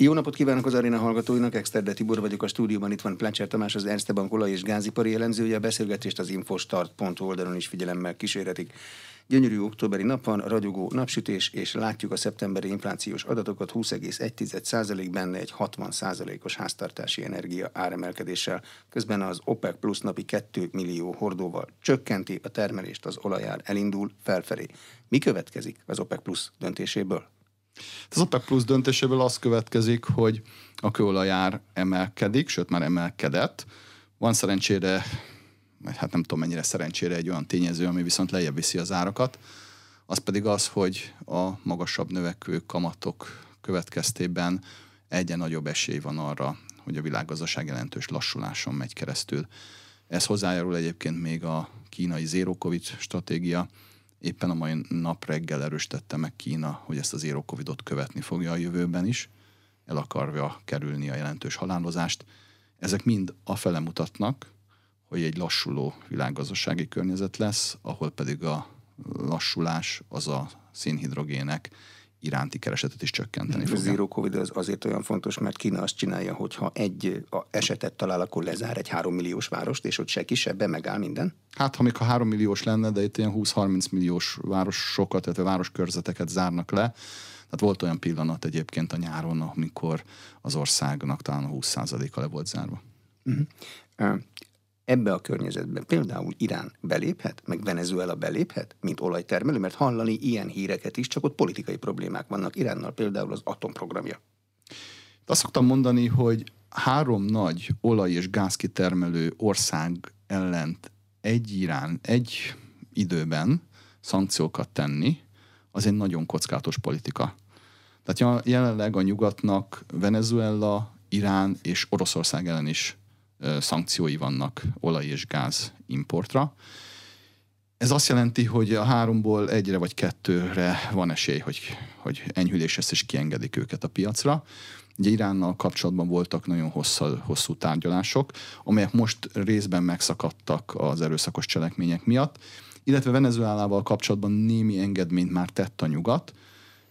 Jó napot kívánok az aréna hallgatóinak, Exterde Tibor vagyok a stúdióban, itt van Plecser Tamás, az Erste Bank olaj- és gázipari elemzője, a beszélgetést az infostart.hu oldalon is figyelemmel kísérhetik. Gyönyörű októberi nap van, ragyogó napsütés, és látjuk a szeptemberi inflációs adatokat 20,1% benne egy 60%-os háztartási energia áremelkedéssel. Közben az OPEC plusz napi 2 millió hordóval csökkenti a termelést, az olajár elindul felfelé. Mi következik az OPEC plusz döntéséből? Az OPEC plusz döntéséből az következik, hogy a kőolajár emelkedik, sőt már emelkedett. Van szerencsére, hát nem tudom mennyire szerencsére egy olyan tényező, ami viszont lejjebb viszi az árakat, az pedig az, hogy a magasabb növekvő kamatok következtében egyre nagyobb esély van arra, hogy a világgazdaság jelentős lassuláson megy keresztül. Ez hozzájárul egyébként még a kínai zero covid stratégia, Éppen a mai nap reggel erősítette meg Kína, hogy ezt az zero covidot követni fogja a jövőben is, el akarja kerülni a jelentős halálozást. Ezek mind afele mutatnak, hogy egy lassuló világgazdasági környezet lesz, ahol pedig a lassulás az a szénhidrogének iránti keresetet is csökkenteni fogja. A zero covid az azért olyan fontos, mert Kína azt csinálja, hogy ha egy esetet talál, akkor lezár egy három milliós várost, és ott se kisebben megáll minden? Hát, ha még ha három milliós lenne, de itt ilyen 20-30 milliós városokat, tehát városkörzeteket zárnak le, tehát volt olyan pillanat egyébként a nyáron, amikor az országnak talán a 20%-a le volt zárva. Uh-huh ebbe a környezetben például Irán beléphet, meg Venezuela beléphet, mint olajtermelő, mert hallani ilyen híreket is, csak ott politikai problémák vannak. Iránnal például az atomprogramja. Azt szoktam mondani, hogy három nagy olaj- és gázkitermelő ország ellent egy Irán, egy időben szankciókat tenni, az egy nagyon kockátos politika. Tehát jelenleg a nyugatnak Venezuela, Irán és Oroszország ellen is szankciói vannak olaj és gáz importra. Ez azt jelenti, hogy a háromból egyre vagy kettőre van esély, hogy, hogy enyhülés lesz és kiengedik őket a piacra. Ugye Iránnal kapcsolatban voltak nagyon hosszú, hosszú tárgyalások, amelyek most részben megszakadtak az erőszakos cselekmények miatt, illetve Venezuelával kapcsolatban némi engedményt már tett a nyugat,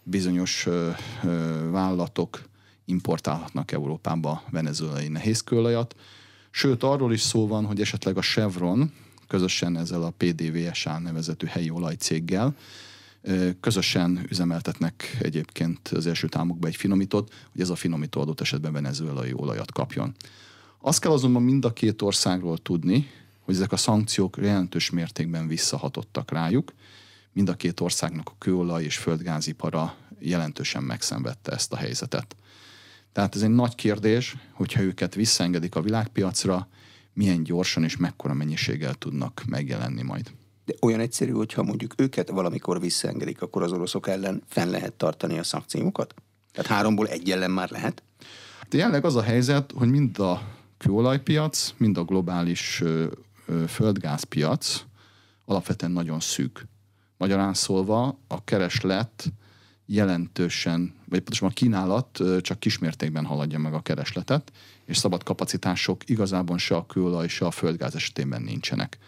bizonyos ö, ö, vállalatok importálhatnak Európába venezuelai nehézkőolajat, Sőt, arról is szó van, hogy esetleg a Chevron közösen ezzel a PDVSA nevezetű helyi olajcéggel közösen üzemeltetnek egyébként az első támokba egy finomítót, hogy ez a finomító adott esetben venezuelai olajat kapjon. Azt kell azonban mind a két országról tudni, hogy ezek a szankciók jelentős mértékben visszahatottak rájuk. Mind a két országnak a kőolaj és földgázipara jelentősen megszenvedte ezt a helyzetet. Tehát ez egy nagy kérdés, hogyha őket visszaengedik a világpiacra, milyen gyorsan és mekkora mennyiséggel tudnak megjelenni majd. De olyan egyszerű, hogyha mondjuk őket valamikor visszaengedik, akkor az oroszok ellen fenn lehet tartani a szankciókat? Tehát háromból egy ellen már lehet? De jelenleg az a helyzet, hogy mind a kőolajpiac, mind a globális földgázpiac alapvetően nagyon szűk. Magyarán szólva a kereslet jelentősen, vagy pontosan a kínálat csak kismértékben haladja meg a keresletet, és szabad kapacitások igazából se a kőolaj, se a földgáz esetében nincsenek.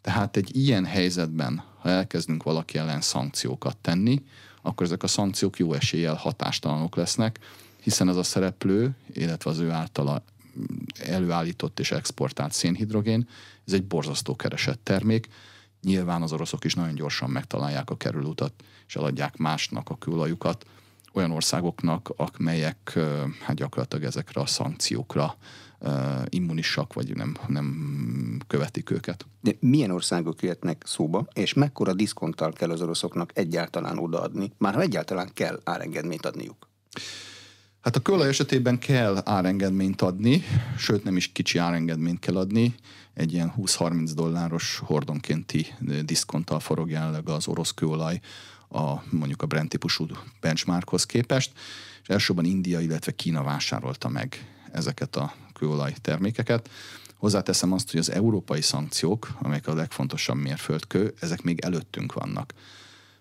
Tehát egy ilyen helyzetben, ha elkezdünk valaki ellen szankciókat tenni, akkor ezek a szankciók jó eséllyel hatástalanok lesznek, hiszen ez a szereplő, illetve az ő általa előállított és exportált szénhidrogén, ez egy borzasztó keresett termék, Nyilván az oroszok is nagyon gyorsan megtalálják a kerülőutat, és eladják másnak a kőolajukat, olyan országoknak, amelyek hát gyakorlatilag ezekre a szankciókra immunisak, vagy nem, nem követik őket. De milyen országok jöhetnek szóba, és mekkora diszkonttal kell az oroszoknak egyáltalán odaadni, már ha egyáltalán kell árengedményt adniuk? Hát a kőolaj esetében kell árengedményt adni, sőt nem is kicsi árengedményt kell adni, egy ilyen 20-30 dolláros hordonkénti diszkonttal forog jelenleg az orosz kőolaj a mondjuk a Brent típusú benchmarkhoz képest, és elsősorban India, illetve Kína vásárolta meg ezeket a kőolaj termékeket. Hozzáteszem azt, hogy az európai szankciók, amelyek a legfontosabb mérföldkő, ezek még előttünk vannak.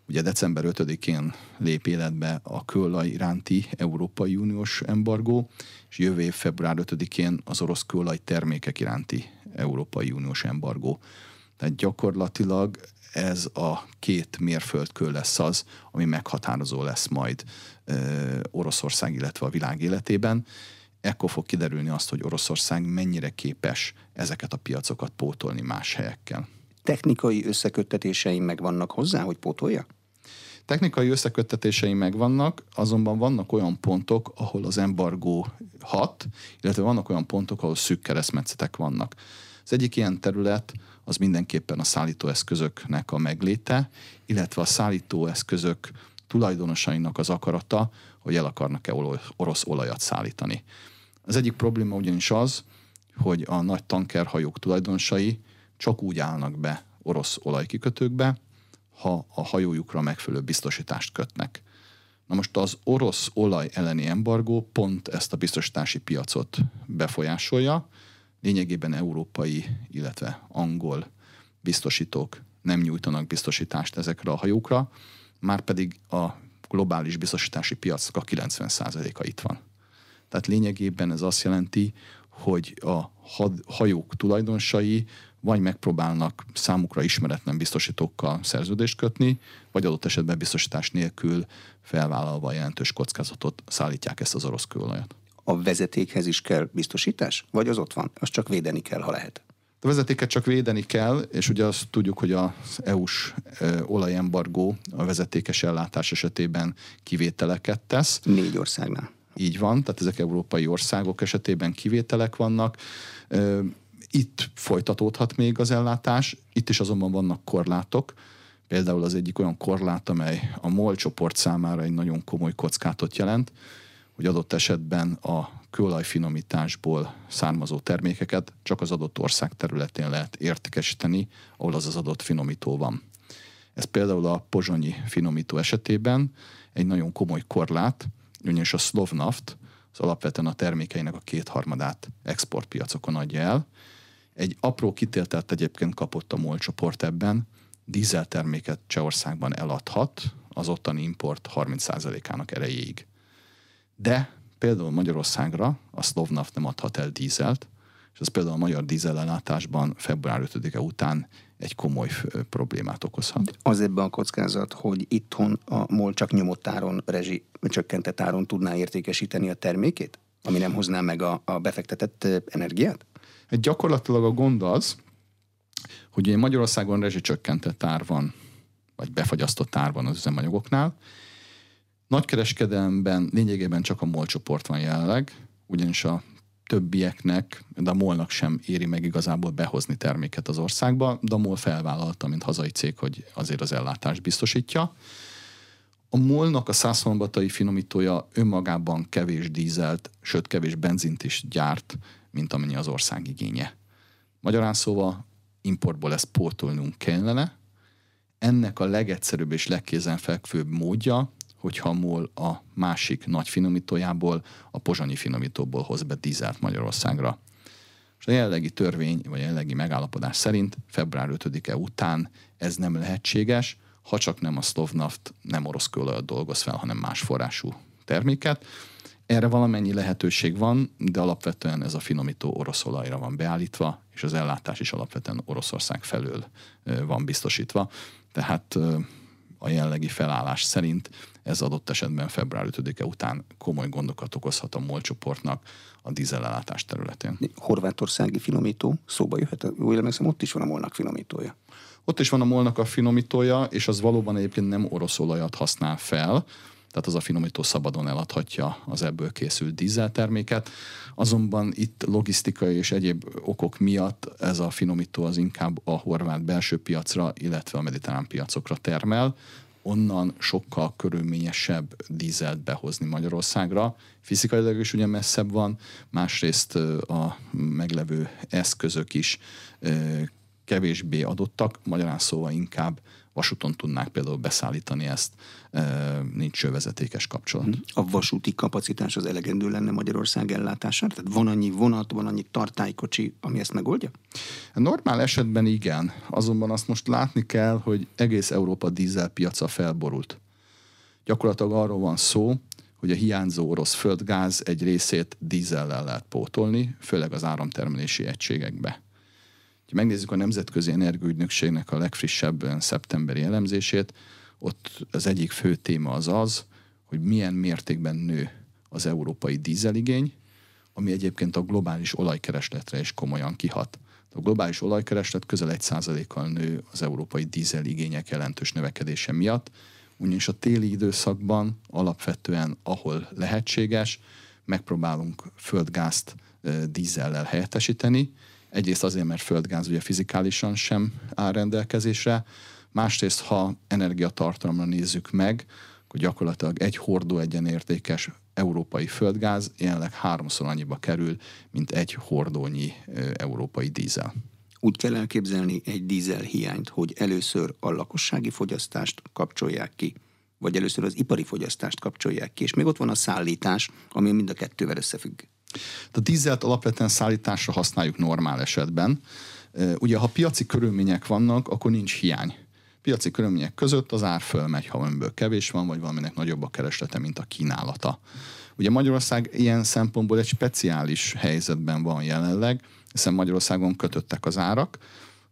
Ugye december 5-én lép életbe a kőolaj iránti Európai Uniós embargó, és jövő év február 5-én az orosz kőolaj termékek iránti Európai Uniós embargó. Tehát gyakorlatilag ez a két mérföldkő lesz az, ami meghatározó lesz majd ö, Oroszország, illetve a világ életében. Ekkor fog kiderülni azt, hogy Oroszország mennyire képes ezeket a piacokat pótolni más helyekkel. Technikai összeköttetéseim megvannak hozzá, hogy pótolja? Technikai összeköttetéseim megvannak, azonban vannak olyan pontok, ahol az embargó hat, illetve vannak olyan pontok, ahol szűk keresztmetszetek vannak. Az egyik ilyen terület az mindenképpen a szállítóeszközöknek a megléte, illetve a szállítóeszközök tulajdonosainak az akarata, hogy el akarnak-e orosz olajat szállítani. Az egyik probléma ugyanis az, hogy a nagy tankerhajók tulajdonosai csak úgy állnak be orosz olajkikötőkbe, ha a hajójukra megfelelő biztosítást kötnek. Na most az orosz olaj elleni embargó pont ezt a biztosítási piacot befolyásolja, lényegében európai, illetve angol biztosítók nem nyújtanak biztosítást ezekre a hajókra, már pedig a globális biztosítási piacnak a 90%-a itt van. Tehát lényegében ez azt jelenti, hogy a hajók tulajdonosai vagy megpróbálnak számukra ismeretlen biztosítókkal szerződést kötni, vagy adott esetben biztosítás nélkül felvállalva jelentős kockázatot szállítják ezt az orosz kőolajat. A vezetékhez is kell biztosítás? Vagy az ott van? Azt csak védeni kell, ha lehet. A vezetéket csak védeni kell, és ugye azt tudjuk, hogy az EU-s olajembargó a vezetékes ellátás esetében kivételeket tesz. Négy országnál. Így van, tehát ezek európai országok esetében kivételek vannak. Itt folytatódhat még az ellátás, itt is azonban vannak korlátok. Például az egyik olyan korlát, amely a MOL csoport számára egy nagyon komoly kockátot jelent, hogy adott esetben a kőolajfinomításból származó termékeket csak az adott ország területén lehet értékesíteni, ahol az az adott finomító van. Ez például a pozsonyi finomító esetében egy nagyon komoly korlát, ugyanis a Slovnaft az alapvetően a termékeinek a kétharmadát exportpiacokon adja el. Egy apró kitéltelt egyébként kapott a MOL csoport ebben, dízelterméket Csehországban eladhat az ottani import 30%-ának erejéig. De például Magyarországra a Slovnaft nem adhat el dízelt, és ez például a magyar dízelellátásban február 5-e után egy komoly problémát okozhat. Az ebben a kockázat, hogy itthon a MOL csak nyomott áron, rezsi csökkentett áron tudná értékesíteni a termékét, ami nem hozná meg a, a befektetett energiát? Egy gyakorlatilag a gond az, hogy Magyarországon rezsicsökkentett ár van, vagy befagyasztott ár van az üzemanyagoknál, Nagykereskedelemben lényegében csak a MOL csoport van jelenleg, ugyanis a többieknek, de a MOL-nak sem éri meg igazából behozni terméket az országba, de a MOL felvállalta, mint hazai cég, hogy azért az ellátást biztosítja. A MOL-nak a százszombatai finomítója önmagában kevés dízelt, sőt kevés benzint is gyárt, mint amennyi az ország igénye. Magyarán szóval importból ezt pótolnunk kellene. Ennek a legegyszerűbb és legkézenfekvőbb módja hogyha MOL a másik nagy finomítójából, a pozsonyi finomítóból hoz be dízelt Magyarországra. És a jelenlegi törvény, vagy a jelenlegi megállapodás szerint február 5-e után ez nem lehetséges, ha csak nem a Slovnaft nem orosz kőolajat dolgoz fel, hanem más forrású terméket. Erre valamennyi lehetőség van, de alapvetően ez a finomító orosz olajra van beállítva, és az ellátás is alapvetően Oroszország felől van biztosítva. Tehát a jelenlegi felállás szerint ez adott esetben február 5-e után komoly gondokat okozhat a MOL csoportnak a dízelellátás területén. Horvátországi finomító szóba jöhet? Úgy emlékszem, ott is van a molnak finomítója. Ott is van a molnak a finomítója, és az valóban egyébként nem orosz olajat használ fel, tehát az a finomító szabadon eladhatja az ebből készült dízelterméket. Azonban itt logisztikai és egyéb okok miatt ez a finomító az inkább a horvát belső piacra, illetve a mediterrán piacokra termel, onnan sokkal körülményesebb dízelt behozni Magyarországra. Fizikailag is ugye messzebb van, másrészt a meglevő eszközök is kevésbé adottak, magyarán szóval inkább vasúton tudnák például beszállítani ezt, nincs vezetékes kapcsolat. A vasúti kapacitás az elegendő lenne Magyarország ellátására? Tehát van annyi vonat, van annyi tartálykocsi, ami ezt megoldja? Normál esetben igen, azonban azt most látni kell, hogy egész Európa dízelpiaca felborult. Gyakorlatilag arról van szó, hogy a hiányzó orosz földgáz egy részét dízellel lehet pótolni, főleg az áramtermelési egységekbe. Ha megnézzük a Nemzetközi Energiaügynökségnek a legfrissebb szeptemberi elemzését, ott az egyik fő téma az az, hogy milyen mértékben nő az európai dízeligény, ami egyébként a globális olajkeresletre is komolyan kihat. A globális olajkereslet közel 1%-kal nő az európai dízeligények jelentős növekedése miatt, ugyanis a téli időszakban alapvetően, ahol lehetséges, megpróbálunk földgázt dízellel helyettesíteni. Egyrészt azért, mert földgáz ugye fizikálisan sem áll rendelkezésre, másrészt, ha energiatartalomra nézzük meg, akkor gyakorlatilag egy hordó egyenértékes európai földgáz jelenleg háromszor annyiba kerül, mint egy hordónyi európai dízel. Úgy kell elképzelni egy dízel hiányt, hogy először a lakossági fogyasztást kapcsolják ki, vagy először az ipari fogyasztást kapcsolják ki, és még ott van a szállítás, ami mind a kettővel összefügg. A dízelt alapvetően szállításra használjuk normál esetben. Ugye, ha piaci körülmények vannak, akkor nincs hiány. Piaci körülmények között az ár fölmegy, ha valamiből kevés van, vagy valaminek nagyobb a kereslete, mint a kínálata. Ugye Magyarország ilyen szempontból egy speciális helyzetben van jelenleg, hiszen Magyarországon kötöttek az árak.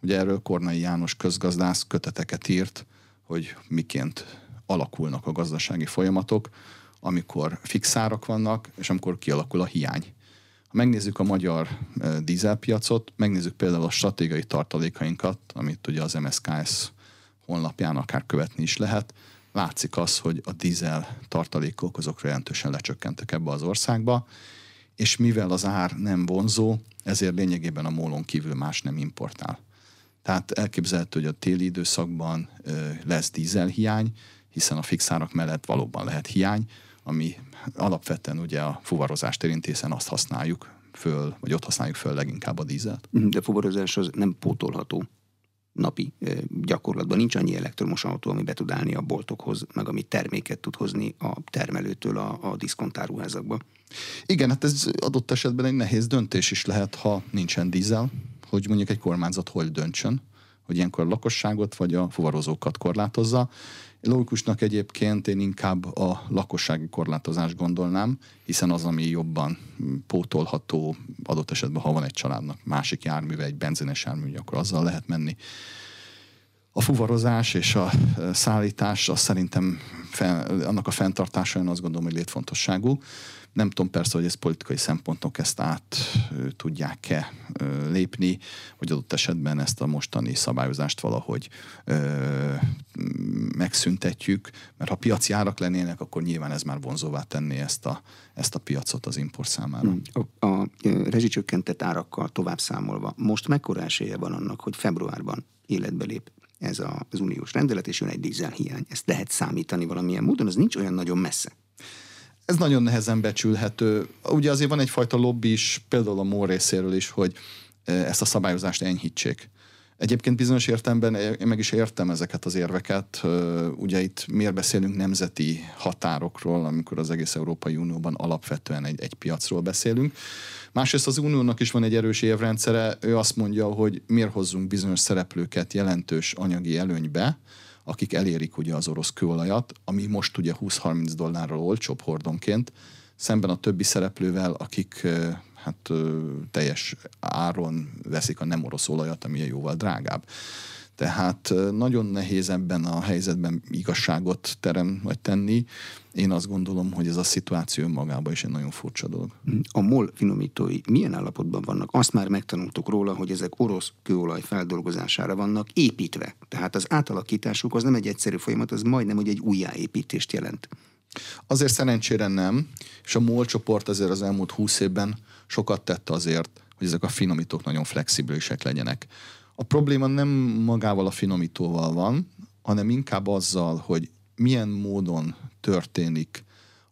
Ugye erről Kornai János közgazdász köteteket írt, hogy miként alakulnak a gazdasági folyamatok, amikor fix árak vannak, és amikor kialakul a hiány. Ha megnézzük a magyar e, dízelpiacot, megnézzük például a stratégiai tartalékainkat, amit ugye az MSKS honlapján akár követni is lehet, látszik az, hogy a dízel tartalékok azok jelentősen lecsökkentek ebbe az országba, és mivel az ár nem vonzó, ezért lényegében a mólon kívül más nem importál. Tehát elképzelhető, hogy a téli időszakban lesz dízelhiány, hiszen a fixárak mellett valóban lehet hiány, ami alapvetően ugye a fuvarozást érinti, hiszen azt használjuk föl, vagy ott használjuk föl leginkább a dízelt. De fuvarozás az nem pótolható napi gyakorlatban. Nincs annyi elektromos autó, ami be tud állni a boltokhoz, meg ami terméket tud hozni a termelőtől a, a diszkontáruházakba. Igen, hát ez adott esetben egy nehéz döntés is lehet, ha nincsen dízel, hogy mondjuk egy kormányzat hol döntsön, hogy ilyenkor a lakosságot vagy a fuvarozókat korlátozza. Logikusnak egyébként én inkább a lakossági korlátozást gondolnám, hiszen az, ami jobban pótolható adott esetben, ha van egy családnak másik járműve, egy benzines jármű, akkor azzal lehet menni. A fuvarozás és a szállítás, az szerintem fel, annak a fenntartása, én azt gondolom, hogy létfontosságú. Nem tudom persze, hogy ez politikai szempontok ezt át tudják-e lépni, hogy adott esetben ezt a mostani szabályozást valahogy megszüntetjük, mert ha piaci árak lennének, akkor nyilván ez már vonzóvá tenné ezt a, ezt a piacot az import számára. Hmm. A, a rezsicsökkentett árakkal tovább számolva, most mekkora esélye van annak, hogy februárban életbe lép ez a, az uniós rendelet, és jön egy dízelhiány. Ezt lehet számítani valamilyen módon, az nincs olyan nagyon messze. Ez nagyon nehezen becsülhető. Ugye azért van egyfajta lobby is, például a MOL részéről is, hogy e, ezt a szabályozást enyhítsék. Egyébként bizonyos értelemben én meg is értem ezeket az érveket. Ugye itt miért beszélünk nemzeti határokról, amikor az egész Európai Unióban alapvetően egy, egy piacról beszélünk. Másrészt az Uniónak is van egy erős évrendszere, ő azt mondja, hogy miért hozzunk bizonyos szereplőket jelentős anyagi előnybe, akik elérik ugye az orosz kőolajat, ami most ugye 20-30 dollárral olcsóbb hordonként, szemben a többi szereplővel, akik hát teljes áron veszik a nem orosz olajat, ami jóval drágább. Tehát nagyon nehéz ebben a helyzetben igazságot terem vagy tenni. Én azt gondolom, hogy ez a szituáció magában is egy nagyon furcsa dolog. A MOL finomítói milyen állapotban vannak? Azt már megtanultuk róla, hogy ezek orosz kőolaj feldolgozására vannak építve. Tehát az átalakításuk az nem egy egyszerű folyamat, az majdnem, hogy egy újjáépítést jelent. Azért szerencsére nem, és a MOL csoport azért az elmúlt húsz évben sokat tett azért, hogy ezek a finomítók nagyon flexibilisek legyenek. A probléma nem magával a finomítóval van, hanem inkább azzal, hogy milyen módon történik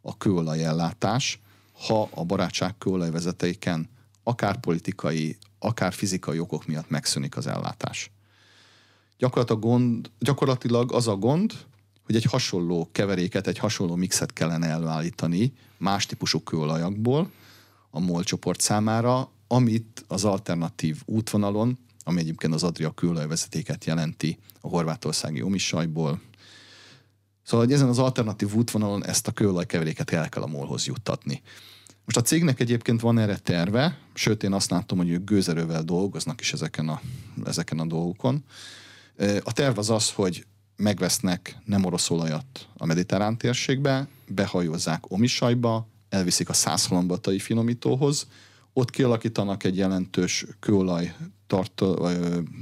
a kőolajellátás, ha a barátság kőolajvezeteiken akár politikai, akár fizikai okok miatt megszűnik az ellátás. Gyakorlatilag, gond, gyakorlatilag az a gond, hogy egy hasonló keveréket, egy hasonló mixet kellene előállítani más típusú kőolajakból a MOL csoport számára, amit az alternatív útvonalon ami egyébként az Adria kőolajvezetéket jelenti a horvátországi omisajból. Szóval, hogy ezen az alternatív útvonalon ezt a kőolajkeveréket el kell a molhoz juttatni. Most a cégnek egyébként van erre terve, sőt én azt látom, hogy ők gőzerővel dolgoznak is ezeken a, ezeken a dolgokon. A terv az az, hogy megvesznek nem orosz olajat a mediterrán térségbe, behajózzák Omisajba, elviszik a százhalombatai finomítóhoz, ott kialakítanak egy jelentős kőolaj tartó,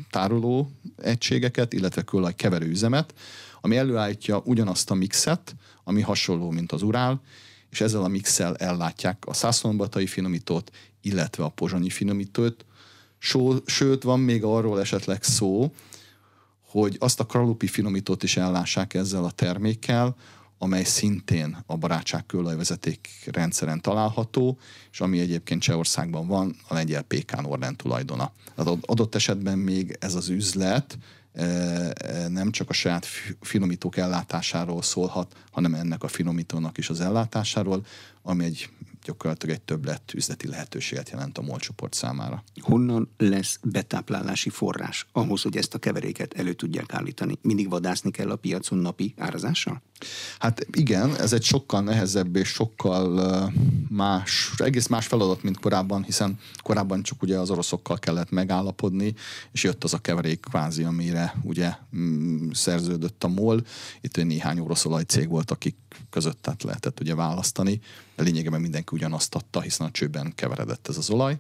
tároló egységeket, illetve kőolaj keverőüzemet, ami előállítja ugyanazt a mixet, ami hasonló, mint az urál, és ezzel a mixel ellátják a százszombatai finomítót, illetve a pozsonyi finomítót. Sőt, van még arról esetleg szó, hogy azt a kralupi finomítót is ellássák ezzel a termékkel, amely szintén a barátságkőolajvezeték rendszeren található, és ami egyébként Csehországban van, a lengyel PK Norden tulajdona. Tehát adott esetben még ez az üzlet nem csak a saját finomítók ellátásáról szólhat, hanem ennek a finomítónak is az ellátásáról, ami egy gyakorlatilag egy többlet üzleti lehetőséget jelent a MOL csoport számára. Honnan lesz betáplálási forrás ahhoz, hogy ezt a keveréket elő tudják állítani? Mindig vadászni kell a piacon napi árazással? Hát igen, ez egy sokkal nehezebb és sokkal más, egész más feladat, mint korábban, hiszen korábban csak ugye az oroszokkal kellett megállapodni, és jött az a keverék kvázi, amire ugye mm, szerződött a MOL. Itt néhány orosz olajcég volt, akik között tehát lehetett ugye választani, lényegében mindenki ugyanazt adta, hiszen a csőben keveredett ez az olaj.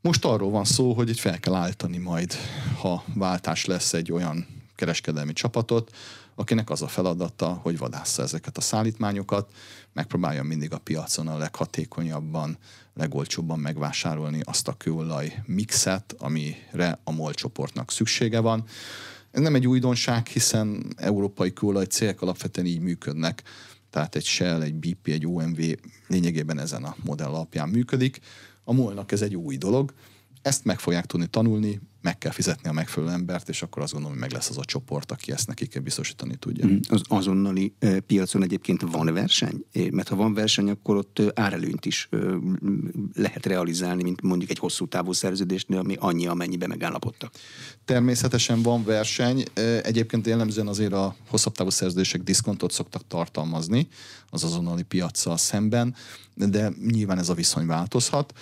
Most arról van szó, hogy itt fel kell állítani majd, ha váltás lesz egy olyan kereskedelmi csapatot, akinek az a feladata, hogy vadásza ezeket a szállítmányokat, megpróbálja mindig a piacon a leghatékonyabban, legolcsóbban megvásárolni azt a kőolaj mixet, amire a MOL csoportnak szüksége van. Ez nem egy újdonság, hiszen európai kőolaj cégek alapvetően így működnek, tehát egy Shell, egy BP, egy OMV lényegében ezen a modell alapján működik. A molnak ez egy új dolog, ezt meg fogják tudni tanulni, meg kell fizetni a megfelelő embert, és akkor azt gondolom, hogy meg lesz az a csoport, aki ezt nekik biztosítani tudja. Mm, az azonnali piacon egyébként van verseny? Mert ha van verseny, akkor ott árelőnyt is lehet realizálni, mint mondjuk egy hosszú távú szerződésnél, ami annyi, amennyibe megállapodtak. Természetesen van verseny. Egyébként jellemzően azért a hosszabb távú szerződések diszkontot szoktak tartalmazni az azonnali piacsal szemben, de nyilván ez a viszony változhat.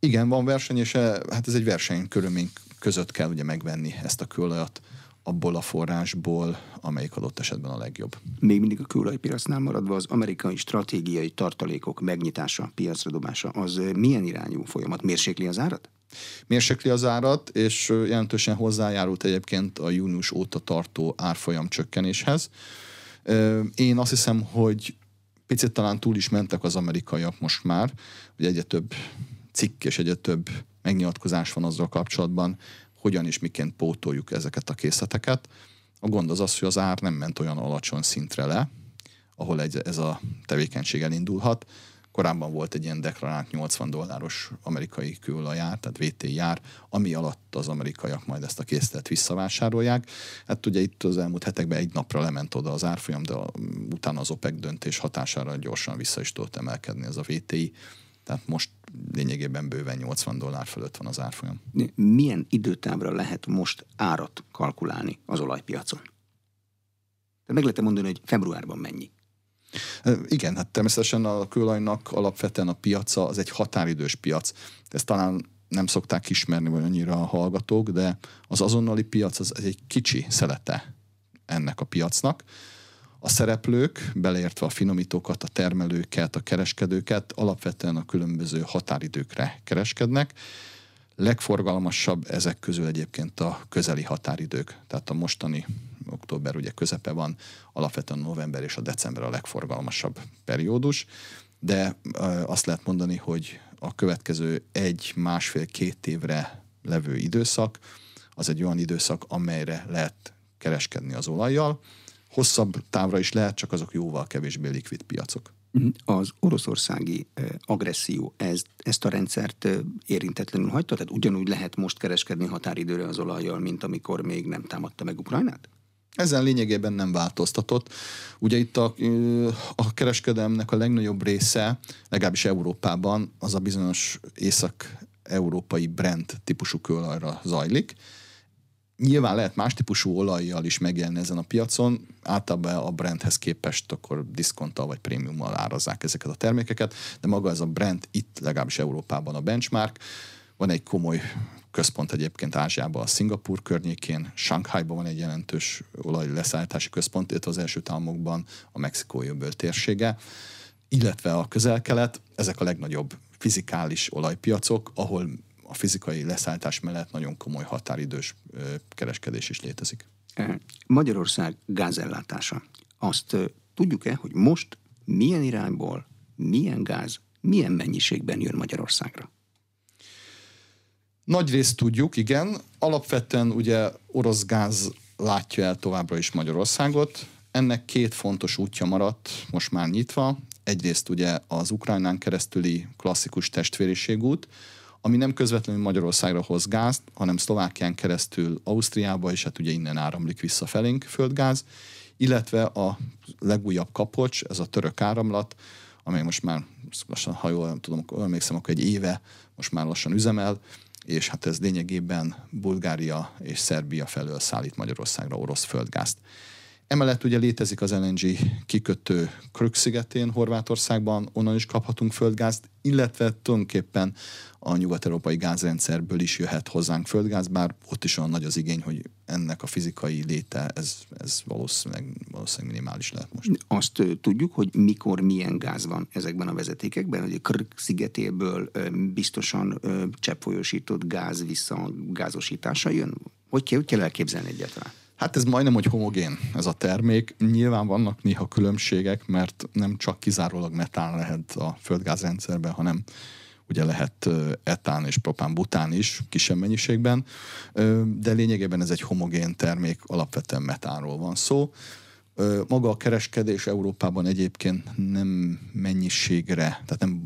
Igen, van verseny, és hát ez egy verseny körülmény között kell ugye megvenni ezt a kőolajat abból a forrásból, amelyik adott esetben a legjobb. Még mindig a kőolajpiacnál maradva az amerikai stratégiai tartalékok megnyitása, piacra dobása, az milyen irányú folyamat? Mérsékli az árat? Mérsékli az árat, és jelentősen hozzájárult egyébként a június óta tartó árfolyam csökkenéshez. Én azt hiszem, hogy picit talán túl is mentek az amerikaiak most már, hogy egyre több cikk és egyre több megnyilatkozás van azzal kapcsolatban, hogyan és miként pótoljuk ezeket a készleteket. A gond az az, hogy az ár nem ment olyan alacsony szintre le, ahol egy, ez a tevékenység elindulhat. Korábban volt egy ilyen deklarált 80 dolláros amerikai kőolajár, tehát VT jár, ami alatt az amerikaiak majd ezt a készletet visszavásárolják. Hát ugye itt az elmúlt hetekben egy napra lement oda az árfolyam, de utána az OPEC döntés hatására gyorsan vissza is tudott emelkedni ez a VTI. Tehát most lényegében bőven 80 dollár fölött van az árfolyam. Milyen időtávra lehet most árat kalkulálni az olajpiacon? De meg lehet mondani, hogy februárban mennyi? Igen, hát természetesen a kőolajnak alapvetően a piaca az egy határidős piac. Ezt talán nem szokták ismerni vagy annyira a hallgatók, de az azonnali piac az, egy kicsi szelete ennek a piacnak a szereplők, beleértve a finomítókat, a termelőket, a kereskedőket alapvetően a különböző határidőkre kereskednek. Legforgalmasabb ezek közül egyébként a közeli határidők. Tehát a mostani október ugye közepe van, alapvetően november és a december a legforgalmasabb periódus, de azt lehet mondani, hogy a következő egy, másfél, két évre levő időszak, az egy olyan időszak, amelyre lehet kereskedni az olajjal, hosszabb távra is lehet, csak azok jóval kevésbé likvid piacok. Mhm. Az oroszországi agresszió ez, ezt a rendszert érintetlenül hagyta? Tehát ugyanúgy lehet most kereskedni határidőre az olajjal, mint amikor még nem támadta meg Ukrajnát? Ezen lényegében nem változtatott. Ugye itt a, a kereskedelmnek a legnagyobb része, legalábbis Európában, az a bizonyos észak-európai Brent típusú kőolajra zajlik. Nyilván lehet más típusú olajjal is megjelenni ezen a piacon, általában a brandhez képest akkor diszkonttal vagy prémiummal árazzák ezeket a termékeket, de maga ez a brand itt legalábbis Európában a benchmark. Van egy komoly központ egyébként Ázsiában, a Szingapur környékén, Shanghaiban van egy jelentős olaj leszállítási központ, illetve az első államokban a Mexikói öböl térsége, illetve a közel-kelet, ezek a legnagyobb fizikális olajpiacok, ahol a fizikai leszállítás mellett nagyon komoly határidős kereskedés is létezik. Magyarország gázellátása. Azt tudjuk-e, hogy most milyen irányból, milyen gáz, milyen mennyiségben jön Magyarországra? Nagy részt tudjuk, igen. Alapvetően ugye orosz gáz látja el továbbra is Magyarországot. Ennek két fontos útja maradt most már nyitva. Egyrészt ugye az Ukrajnán keresztüli klasszikus testvériségút, ami nem közvetlenül Magyarországra hoz gázt, hanem Szlovákián keresztül Ausztriába, és hát ugye innen áramlik vissza felénk földgáz, illetve a legújabb kapocs, ez a török áramlat, amely most már lassan, ha jól nem tudom, emlékszem, akkor egy éve most már lassan üzemel, és hát ez lényegében Bulgária és Szerbia felől szállít Magyarországra orosz földgázt. Emellett ugye létezik az LNG kikötő Krük szigetén Horvátországban, onnan is kaphatunk földgázt, illetve tulajdonképpen a nyugat-európai gázrendszerből is jöhet hozzánk földgáz, bár ott is olyan nagy az igény, hogy ennek a fizikai léte, ez, ez valószínűleg, valószínűleg minimális lehet most. Azt tudjuk, hogy mikor milyen gáz van ezekben a vezetékekben, hogy a Krk szigetéből biztosan cseppfolyósított gáz vissza gázosítása jön? Hogy kell, hogy kell elképzelni egyáltalán? Hát ez majdnem, hogy homogén ez a termék. Nyilván vannak néha különbségek, mert nem csak kizárólag metán lehet a földgázrendszerben, hanem ugye lehet etán és propán bután is kisebb mennyiségben, de lényegében ez egy homogén termék, alapvetően metánról van szó. Maga a kereskedés Európában egyébként nem mennyiségre, tehát nem,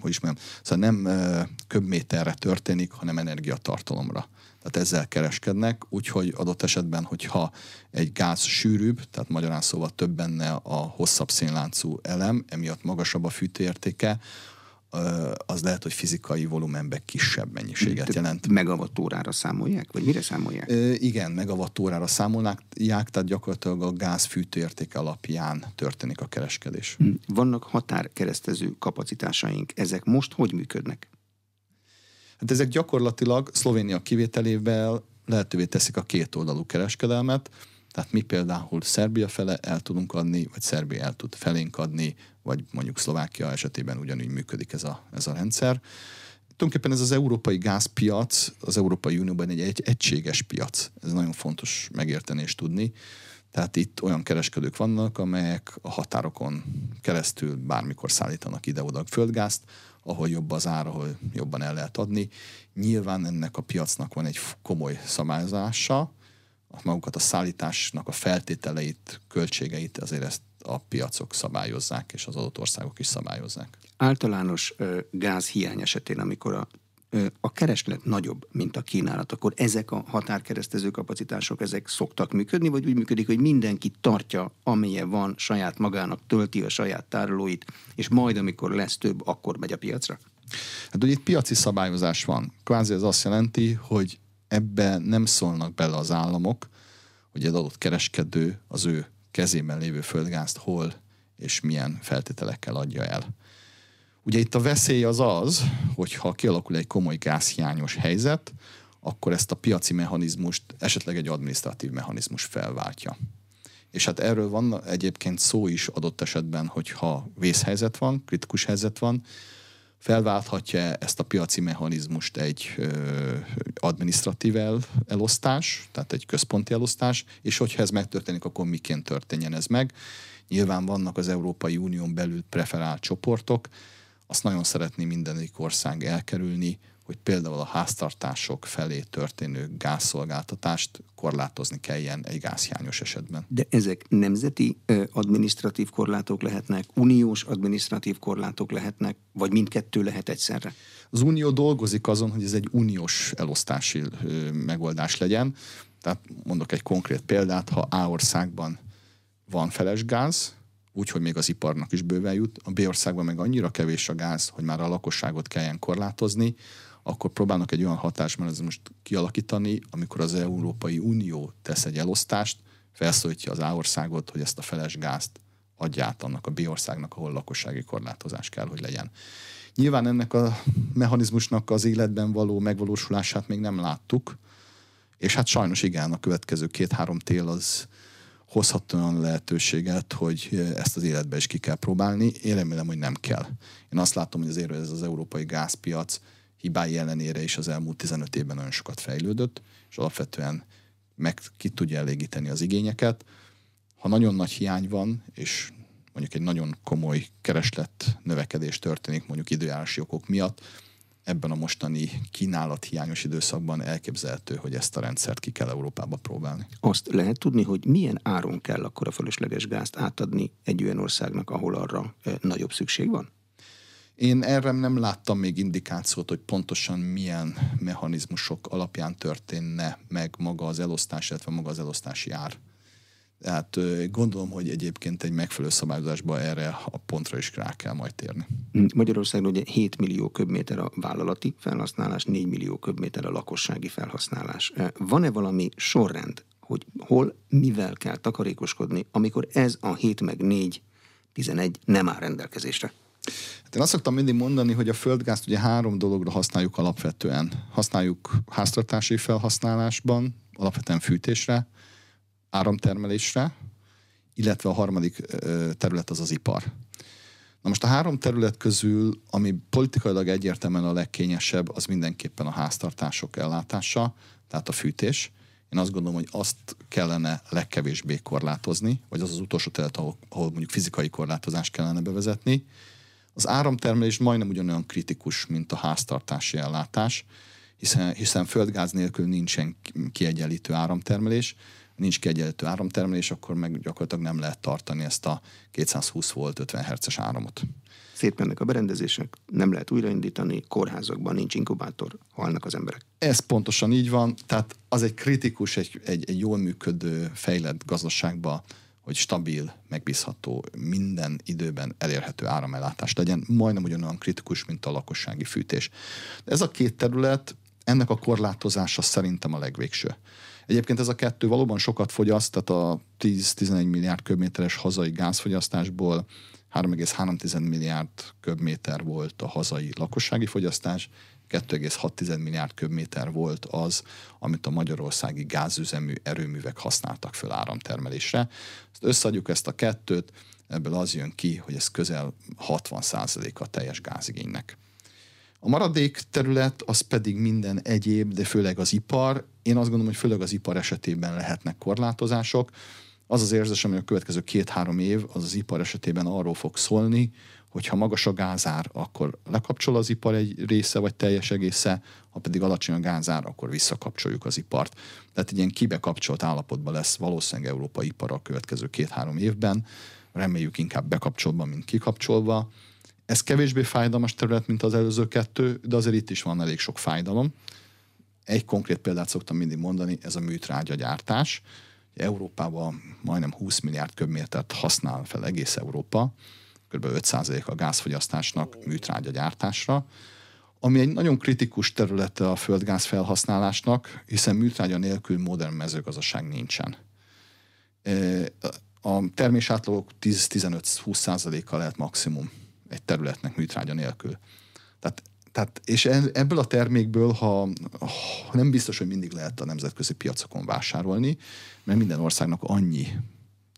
hogy is szóval nem köbméterre történik, hanem energiatartalomra. Tehát ezzel kereskednek, úgyhogy adott esetben, hogyha egy gáz sűrűbb, tehát magyarán szóval több benne a hosszabb szénláncú elem, emiatt magasabb a fűtőértéke, az lehet, hogy fizikai volumenben kisebb mennyiséget jelent. Megawattórára számolják? Vagy mire számolják? Igen, megawattórára számolják, tehát gyakorlatilag a gáz fűtőértéke alapján történik a kereskedés. Vannak határkeresztező kapacitásaink. Ezek most hogy működnek? Hát ezek gyakorlatilag Szlovénia kivételével lehetővé teszik a kétoldalú kereskedelmet, tehát mi például Szerbia fele el tudunk adni, vagy Szerbia el tud felénk adni, vagy mondjuk Szlovákia esetében ugyanúgy működik ez a, ez a rendszer. Tulajdonképpen ez az európai gázpiac az Európai Unióban egy, egy egységes piac. Ez nagyon fontos megérteni és tudni. Tehát itt olyan kereskedők vannak, amelyek a határokon keresztül bármikor szállítanak ide-oda földgázt, ahol jobb az ár, ahol jobban el lehet adni. Nyilván ennek a piacnak van egy komoly szabályozása, magukat a szállításnak a feltételeit, költségeit azért ezt a piacok szabályozzák, és az adott országok is szabályozzák. Általános gáz hiány esetén, amikor a a kereslet nagyobb, mint a kínálat, akkor ezek a határkeresztező kapacitások, ezek szoktak működni, vagy úgy működik, hogy mindenki tartja, amilyen van, saját magának tölti a saját tárolóit, és majd, amikor lesz több, akkor megy a piacra? Hát ugye itt piaci szabályozás van. Kvázi ez azt jelenti, hogy ebbe nem szólnak bele az államok, hogy egy adott kereskedő az ő kezében lévő földgázt hol és milyen feltételekkel adja el. Ugye itt a veszély az az, hogy ha kialakul egy komoly gázhiányos helyzet, akkor ezt a piaci mechanizmust esetleg egy administratív mechanizmus felváltja. És hát erről van egyébként szó is adott esetben, hogyha vészhelyzet van, kritikus helyzet van, felválthatja ezt a piaci mechanizmust egy ö, administratív el, elosztás, tehát egy központi elosztás, és hogyha ez megtörténik, akkor miként történjen ez meg. Nyilván vannak az Európai Unión belül preferált csoportok, azt nagyon szeretné mindenik ország elkerülni, hogy például a háztartások felé történő gázszolgáltatást korlátozni kelljen egy gázhiányos esetben. De ezek nemzeti administratív korlátok lehetnek, uniós administratív korlátok lehetnek, vagy mindkettő lehet egyszerre? Az unió dolgozik azon, hogy ez egy uniós elosztási megoldás legyen. Tehát mondok egy konkrét példát, ha A országban van feles gáz, úgyhogy még az iparnak is bőven jut. A B országban meg annyira kevés a gáz, hogy már a lakosságot kelljen korlátozni, akkor próbálnak egy olyan most kialakítani, amikor az Európai Unió tesz egy elosztást, felszólítja az A országot, hogy ezt a feles gázt adja annak a B országnak, ahol lakossági korlátozás kell, hogy legyen. Nyilván ennek a mechanizmusnak az életben való megvalósulását még nem láttuk, és hát sajnos igen, a következő két-három tél az hozhat olyan lehetőséget, hogy ezt az életbe is ki kell próbálni. Én remélem, hogy nem kell. Én azt látom, hogy azért ez az európai gázpiac hibái ellenére is az elmúlt 15 évben nagyon sokat fejlődött, és alapvetően meg ki tudja elégíteni az igényeket. Ha nagyon nagy hiány van, és mondjuk egy nagyon komoly kereslet növekedés történik mondjuk időjárási okok miatt, ebben a mostani kínálat hiányos időszakban elképzelhető, hogy ezt a rendszert ki kell Európába próbálni. Azt lehet tudni, hogy milyen áron kell akkor a fölösleges gázt átadni egy olyan országnak, ahol arra nagyobb szükség van? Én erre nem láttam még indikációt, hogy pontosan milyen mechanizmusok alapján történne meg maga az elosztás, illetve maga az elosztási ár. Tehát gondolom, hogy egyébként egy megfelelő szabályozásban erre a pontra is rá kell majd térni. Magyarországon ugye 7 millió köbméter a vállalati felhasználás, 4 millió köbméter a lakossági felhasználás. Van-e valami sorrend, hogy hol, mivel kell takarékoskodni, amikor ez a 7 meg 4, 11 nem áll rendelkezésre? Hát én azt szoktam mindig mondani, hogy a földgázt ugye három dologra használjuk alapvetően. Használjuk háztartási felhasználásban, alapvetően fűtésre, áramtermelésre, illetve a harmadik terület az az ipar. Na most a három terület közül, ami politikailag egyértelműen a legkényesebb, az mindenképpen a háztartások ellátása, tehát a fűtés. Én azt gondolom, hogy azt kellene legkevésbé korlátozni, vagy az az utolsó terület, ahol, ahol mondjuk fizikai korlátozást kellene bevezetni. Az áramtermelés majdnem ugyanolyan kritikus, mint a háztartási ellátás, hiszen, hiszen földgáz nélkül nincsen kiegyenlítő áramtermelés, nincs kiegyenlítő áramtermelés, akkor meg gyakorlatilag nem lehet tartani ezt a 220 volt 50 Hz-es áramot. Szétmennek a berendezések, nem lehet újraindítani, kórházakban nincs inkubátor, halnak az emberek. Ez pontosan így van, tehát az egy kritikus, egy, egy, egy jól működő, fejlett gazdaságban, hogy stabil, megbízható, minden időben elérhető áramellátás legyen, majdnem ugyanolyan kritikus, mint a lakossági fűtés. De ez a két terület, ennek a korlátozása szerintem a legvégső. Egyébként ez a kettő valóban sokat fogyaszt, tehát a 10-11 milliárd köbméteres hazai gázfogyasztásból 3,3 milliárd köbméter volt a hazai lakossági fogyasztás, 2,6 milliárd köbméter volt az, amit a magyarországi gázüzemű erőművek használtak föl áramtermelésre. Ezt összeadjuk ezt a kettőt, ebből az jön ki, hogy ez közel 60 a teljes gázigénynek. A maradék terület az pedig minden egyéb, de főleg az ipar. Én azt gondolom, hogy főleg az ipar esetében lehetnek korlátozások. Az az érzésem, hogy a következő két-három év az az ipar esetében arról fog szólni, hogy ha magas a gázár, akkor lekapcsol az ipar egy része vagy teljes egésze, ha pedig alacsony a gázár, akkor visszakapcsoljuk az ipart. Tehát egy ilyen kibekapcsolt állapotban lesz valószínűleg európai ipar a következő két-három évben. Reméljük inkább bekapcsolva, mint kikapcsolva ez kevésbé fájdalmas terület, mint az előző kettő, de azért itt is van elég sok fájdalom. Egy konkrét példát szoktam mindig mondani, ez a műtrágya gyártás. Európában majdnem 20 milliárd köbmétert használ fel egész Európa, kb. 5% a gázfogyasztásnak műtrágya gyártásra, ami egy nagyon kritikus területe a földgáz felhasználásnak, hiszen műtrágya nélkül modern mezőgazdaság nincsen. A termés átlagok 10-15-20% a lehet maximum egy területnek műtrágya nélkül. Tehát, tehát és ebből a termékből, ha, ha nem biztos, hogy mindig lehet a nemzetközi piacokon vásárolni, mert minden országnak annyi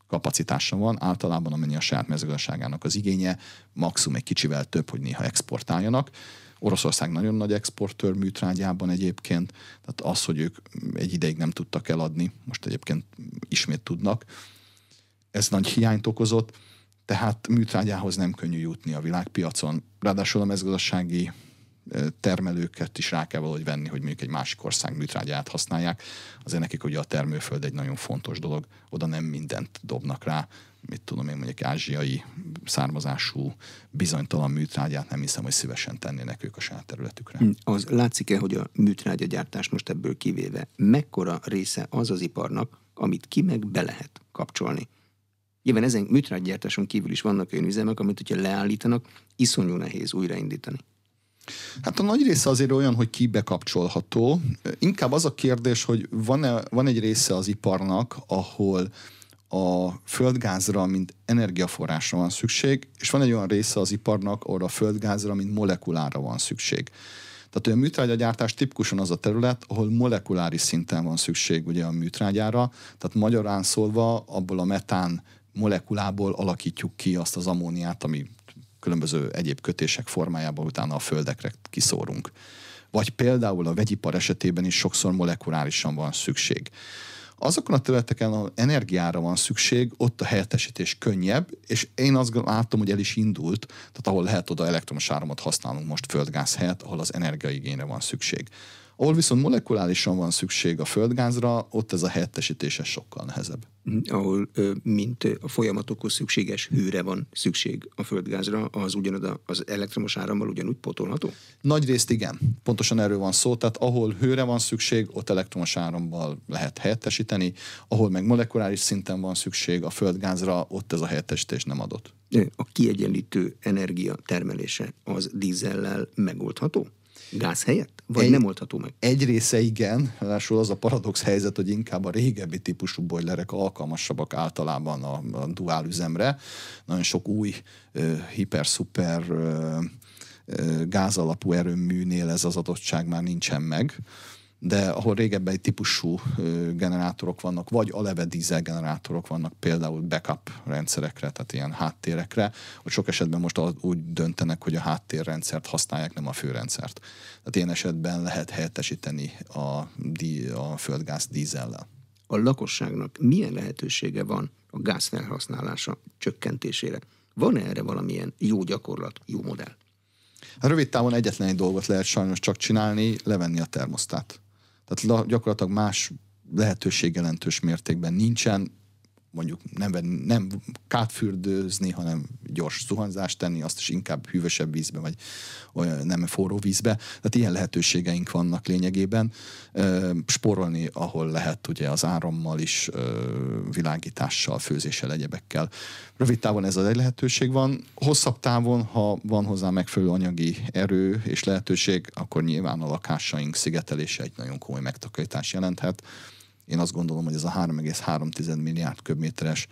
kapacitása van, általában amennyi a saját mezőgazdaságának az igénye, maximum egy kicsivel több, hogy néha exportáljanak. Oroszország nagyon nagy exportőr műtrágyában egyébként, tehát az, hogy ők egy ideig nem tudtak eladni, most egyébként ismét tudnak, ez nagy hiányt okozott tehát műtrágyához nem könnyű jutni a világpiacon. Ráadásul a mezőgazdasági termelőket is rá kell valahogy venni, hogy mondjuk egy másik ország műtrágyát használják. Azért nekik ugye a termőföld egy nagyon fontos dolog, oda nem mindent dobnak rá, mit tudom én mondjuk ázsiai származású bizonytalan műtrágyát nem hiszem, hogy szívesen tennének ők a saját területükre. Hm, az látszik-e, hogy a műtrágya gyártás most ebből kivéve mekkora része az az iparnak, amit ki meg be lehet kapcsolni? Nyilván ezen műtrágygyártáson kívül is vannak olyan üzemek, amit hogyha leállítanak, iszonyú nehéz újraindítani. Hát a nagy része azért olyan, hogy ki bekapcsolható. Inkább az a kérdés, hogy van-e, van egy része az iparnak, ahol a földgázra, mint energiaforrásra van szükség, és van egy olyan része az iparnak, ahol a földgázra, mint molekulára van szükség. Tehát a műtrágyagyártás tipikusan az a terület, ahol molekuláris szinten van szükség ugye a műtrágyára, tehát magyarán szólva abból a metán molekulából alakítjuk ki azt az ammóniát, ami különböző egyéb kötések formájában utána a földekre kiszórunk. Vagy például a vegyipar esetében is sokszor molekulárisan van szükség. Azokon a területeken, ahol energiára van szükség, ott a helyettesítés könnyebb, és én azt látom, hogy el is indult, tehát ahol lehet oda elektromos áramot használunk most földgáz helyett, ahol az energiaigényre van szükség. Ahol viszont molekulálisan van szükség a földgázra, ott ez a helyettesítése sokkal nehezebb. Mm, ahol mint a folyamatokhoz szükséges hőre van szükség a földgázra, az ugyanoda az elektromos árammal ugyanúgy potolható? Nagy részt igen. Pontosan erről van szó. Tehát ahol hőre van szükség, ott elektromos árammal lehet helyettesíteni, ahol meg molekuláris szinten van szükség a földgázra, ott ez a helyettesítés nem adott. A kiegyenlítő energia termelése az dízellel megoldható? Gáz helyett? Vagy egy, nem oldható meg? Egy része igen, ráadásul az a paradox helyzet, hogy inkább a régebbi típusú bojlerek alkalmasabbak általában a, a duál üzemre. Nagyon sok új hiper-szuper gázalapú erőműnél ez az adottság már nincsen meg de ahol régebben egy típusú generátorok vannak, vagy aleve dízel generátorok vannak, például backup rendszerekre, tehát ilyen háttérekre, hogy sok esetben most úgy döntenek, hogy a háttérrendszert használják, nem a főrendszert. Tehát ilyen esetben lehet helyettesíteni a, a földgáz dízellel. A lakosságnak milyen lehetősége van a gáz felhasználása csökkentésére? Van-e erre valamilyen jó gyakorlat, jó modell? Hát rövid távon egyetlen egy dolgot lehet sajnos csak csinálni, levenni a termosztát. Tehát gyakorlatilag más lehetőség jelentős mértékben nincsen, mondjuk nem, nem kátfürdőzni, hanem gyors zuhanzást tenni, azt is inkább hűvösebb vízbe, vagy olyan nem forró vízbe. Tehát ilyen lehetőségeink vannak lényegében. Sporolni, ahol lehet ugye az árammal is, világítással, főzéssel, egyebekkel. Rövid távon ez az egy lehetőség van. Hosszabb távon, ha van hozzá megfelelő anyagi erő és lehetőség, akkor nyilván a lakásaink szigetelése egy nagyon komoly megtakarítás jelenthet én azt gondolom, hogy ez a 3,3 milliárd köbméteres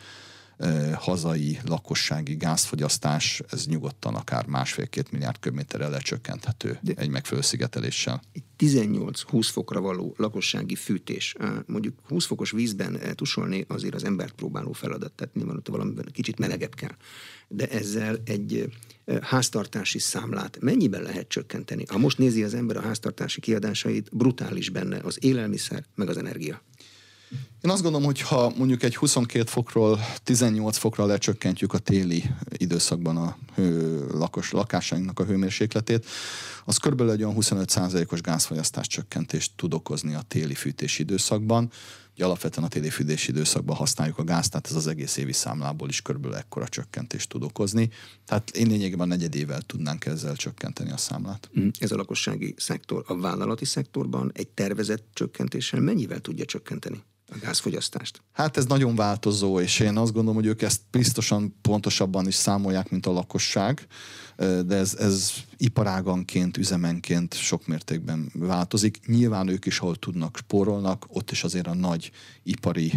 hazai lakossági gázfogyasztás, ez nyugodtan akár másfél-két milliárd köbméterrel lecsökkenthető De egy megfelelő szigeteléssel. 18-20 fokra való lakossági fűtés, mondjuk 20 fokos vízben tusolni azért az embert próbáló feladat, tehát nyilván ott valamiben kicsit melegebb kell. De ezzel egy háztartási számlát mennyiben lehet csökkenteni? Ha most nézi az ember a háztartási kiadásait, brutális benne az élelmiszer, meg az energia. Én azt gondolom, hogy ha mondjuk egy 22 fokról 18 fokra lecsökkentjük a téli időszakban a hő, lakos lakásainknak a hőmérsékletét, az körülbelül egy olyan 25%-os gázfogyasztás csökkentést tud okozni a téli fűtési időszakban. Ugye alapvetően a téli időszakban használjuk a gázt, tehát ez az egész évi számlából is körülbelül ekkora csökkentést tud okozni. Tehát én lényegében negyedével tudnánk ezzel csökkenteni a számlát. Mm, ez a lakossági szektor. A vállalati szektorban egy tervezett csökkentéssel mennyivel tudja csökkenteni? A gázfogyasztást? Hát ez nagyon változó, és én azt gondolom, hogy ők ezt biztosan pontosabban is számolják, mint a lakosság, de ez, ez iparáganként, üzemenként sok mértékben változik. Nyilván ők is, ahol tudnak, spórolnak, ott is azért a nagy ipari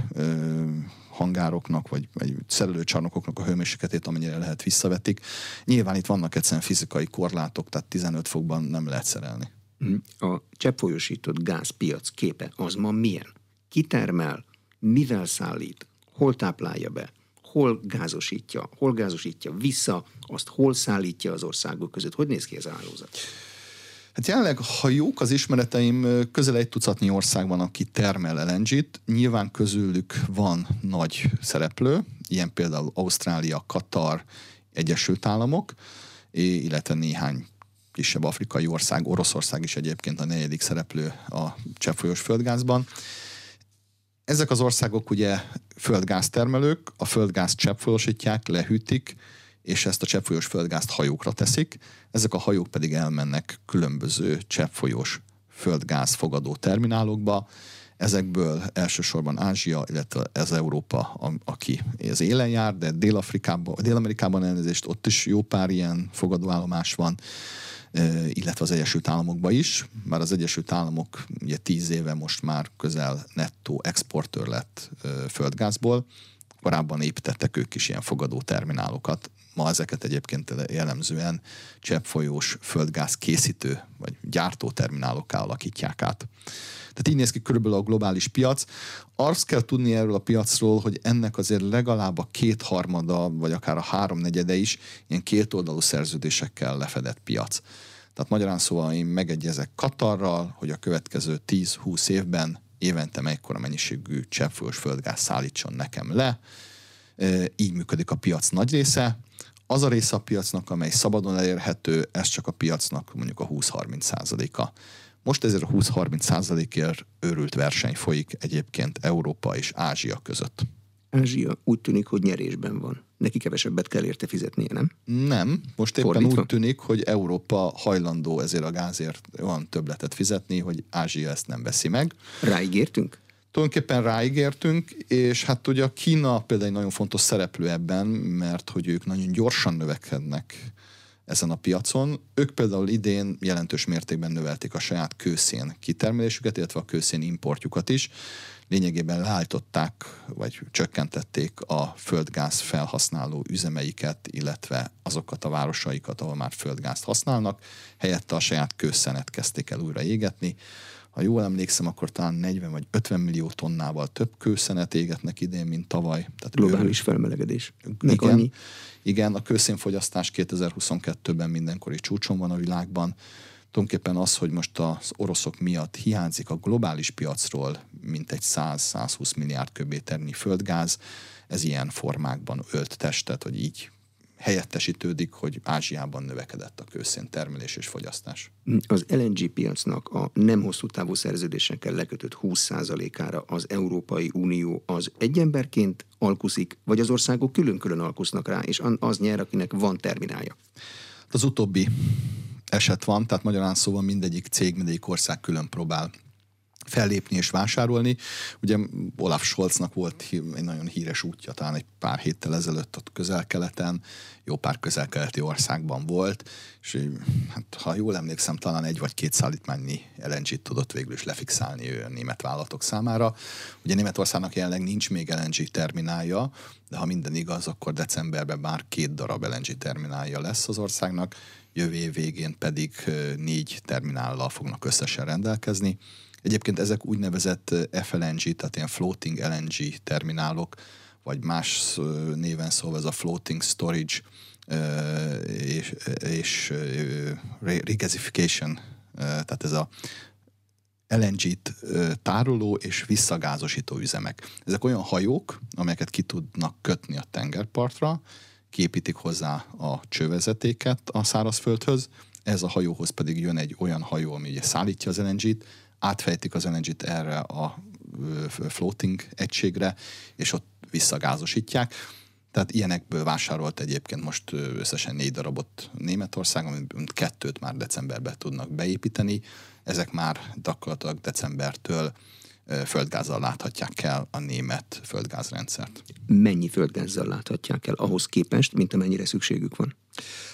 hangároknak, vagy, vagy szerelőcsarnokoknak a hőmérsékletét, amennyire lehet visszavetik. Nyilván itt vannak egyszerűen fizikai korlátok, tehát 15 fokban nem lehet szerelni. A cseppfolyósított gázpiac képe az ma milyen? Kitermel, mivel szállít, hol táplálja be, hol gázosítja, hol gázosítja vissza, azt hol szállítja az országok között. Hogy néz ki ez a hálózat? Hát jelenleg, ha jók az ismereteim, közel egy tucatnyi ország van, aki termel LNG-t. Nyilván közülük van nagy szereplő, ilyen például Ausztrália, Katar, Egyesült Államok, illetve néhány kisebb afrikai ország, Oroszország is egyébként a negyedik szereplő a cseppfolyós földgázban. Ezek az országok ugye földgáztermelők, a földgáz cseppfolyósítják, lehűtik, és ezt a cseppfolyós földgázt hajókra teszik, ezek a hajók pedig elmennek különböző cseppfolyós földgáz fogadó terminálokba, ezekből elsősorban Ázsia, illetve ez Európa, aki az élen jár, de Dél-Afrikában, Dél-Amerikában elnézést, ott is jó pár ilyen fogadóállomás van. Illetve az Egyesült Államokba is, már az Egyesült Államok ugye tíz éve most már közel nettó exportőr lett földgázból, korábban építettek ők is ilyen fogadó terminálokat, ma ezeket egyébként jellemzően cseppfolyós földgáz készítő vagy gyártó terminálokká alakítják át. Tehát így néz ki körülbelül a globális piac. Azt kell tudni erről a piacról, hogy ennek azért legalább a kétharmada, vagy akár a háromnegyede is ilyen kétoldalú szerződésekkel lefedett piac. Tehát magyarán szóval én megegyezek Katarral, hogy a következő 10-20 évben évente mekkora mennyiségű cseppfolyós földgáz szállítson nekem le. Így működik a piac nagy része. Az a része a piacnak, amely szabadon elérhető, ez csak a piacnak mondjuk a 20-30 százaléka. Most ezért a 20-30 százalékért őrült verseny folyik egyébként Európa és Ázsia között. Ázsia úgy tűnik, hogy nyerésben van. Neki kevesebbet kell érte fizetnie, nem? Nem. Most éppen Fordítva? úgy tűnik, hogy Európa hajlandó ezért a gázért olyan többletet fizetni, hogy Ázsia ezt nem veszi meg. Ráígértünk? Tulajdonképpen ráígértünk, és hát ugye a Kína például egy nagyon fontos szereplő ebben, mert hogy ők nagyon gyorsan növekednek ezen a piacon. Ők például idén jelentős mértékben növelték a saját kőszén kitermelésüket, illetve a kőszén importjukat is. Lényegében leállították, vagy csökkentették a földgáz felhasználó üzemeiket, illetve azokat a városaikat, ahol már földgázt használnak. Helyette a saját kőszenet kezdték el újra égetni. Ha jól emlékszem, akkor talán 40 vagy 50 millió tonnával több kőszenet égetnek idén, mint tavaly. Tehát Globális ő... felmelegedés. Igen, annyi. igen, a kőszénfogyasztás 2022-ben mindenkori csúcson van a világban. Tulajdonképpen az, hogy most az oroszok miatt hiányzik a globális piacról mintegy 100-120 milliárd köbméternyi földgáz, ez ilyen formákban ölt testet, hogy így helyettesítődik, hogy Ázsiában növekedett a kőszén termelés és fogyasztás. Az LNG piacnak a nem hosszú távú szerződésekkel lekötött 20%-ára az Európai Unió az egy emberként alkuszik, vagy az országok külön-külön alkusznak rá, és az nyer, akinek van terminálja? Az utóbbi eset van, tehát magyarán szóval mindegyik cég, mindegyik ország külön próbál fellépni és vásárolni. Ugye Olaf Scholznak volt egy nagyon híres útja, talán egy pár héttel ezelőtt ott közel-keleten, jó pár közel-keleti országban volt, és hát, ha jól emlékszem, talán egy vagy két szállítmányi LNG-t tudott végül is lefixálni ő a német vállalatok számára. Ugye Németországnak jelenleg nincs még LNG terminálja, de ha minden igaz, akkor decemberben már két darab LNG terminálja lesz az országnak, jövő év végén pedig négy terminállal fognak összesen rendelkezni. Egyébként ezek úgynevezett FLNG, tehát ilyen floating LNG terminálok, vagy más néven szólva ez a floating storage és, és regasification, tehát ez a LNG-t tároló és visszagázosító üzemek. Ezek olyan hajók, amelyeket ki tudnak kötni a tengerpartra, képítik hozzá a csővezetéket a szárazföldhöz, ez a hajóhoz pedig jön egy olyan hajó, ami ugye szállítja az LNG-t, átfejtik az LNG-t erre a floating egységre, és ott visszagázosítják. Tehát ilyenekből vásárolt egyébként most összesen négy darabot Németországon, kettőt már decemberben tudnak beépíteni. Ezek már gyakorlatilag decembertől földgázzal láthatják el a német földgázrendszert. Mennyi földgázzal láthatják el ahhoz képest, mint amennyire szükségük van?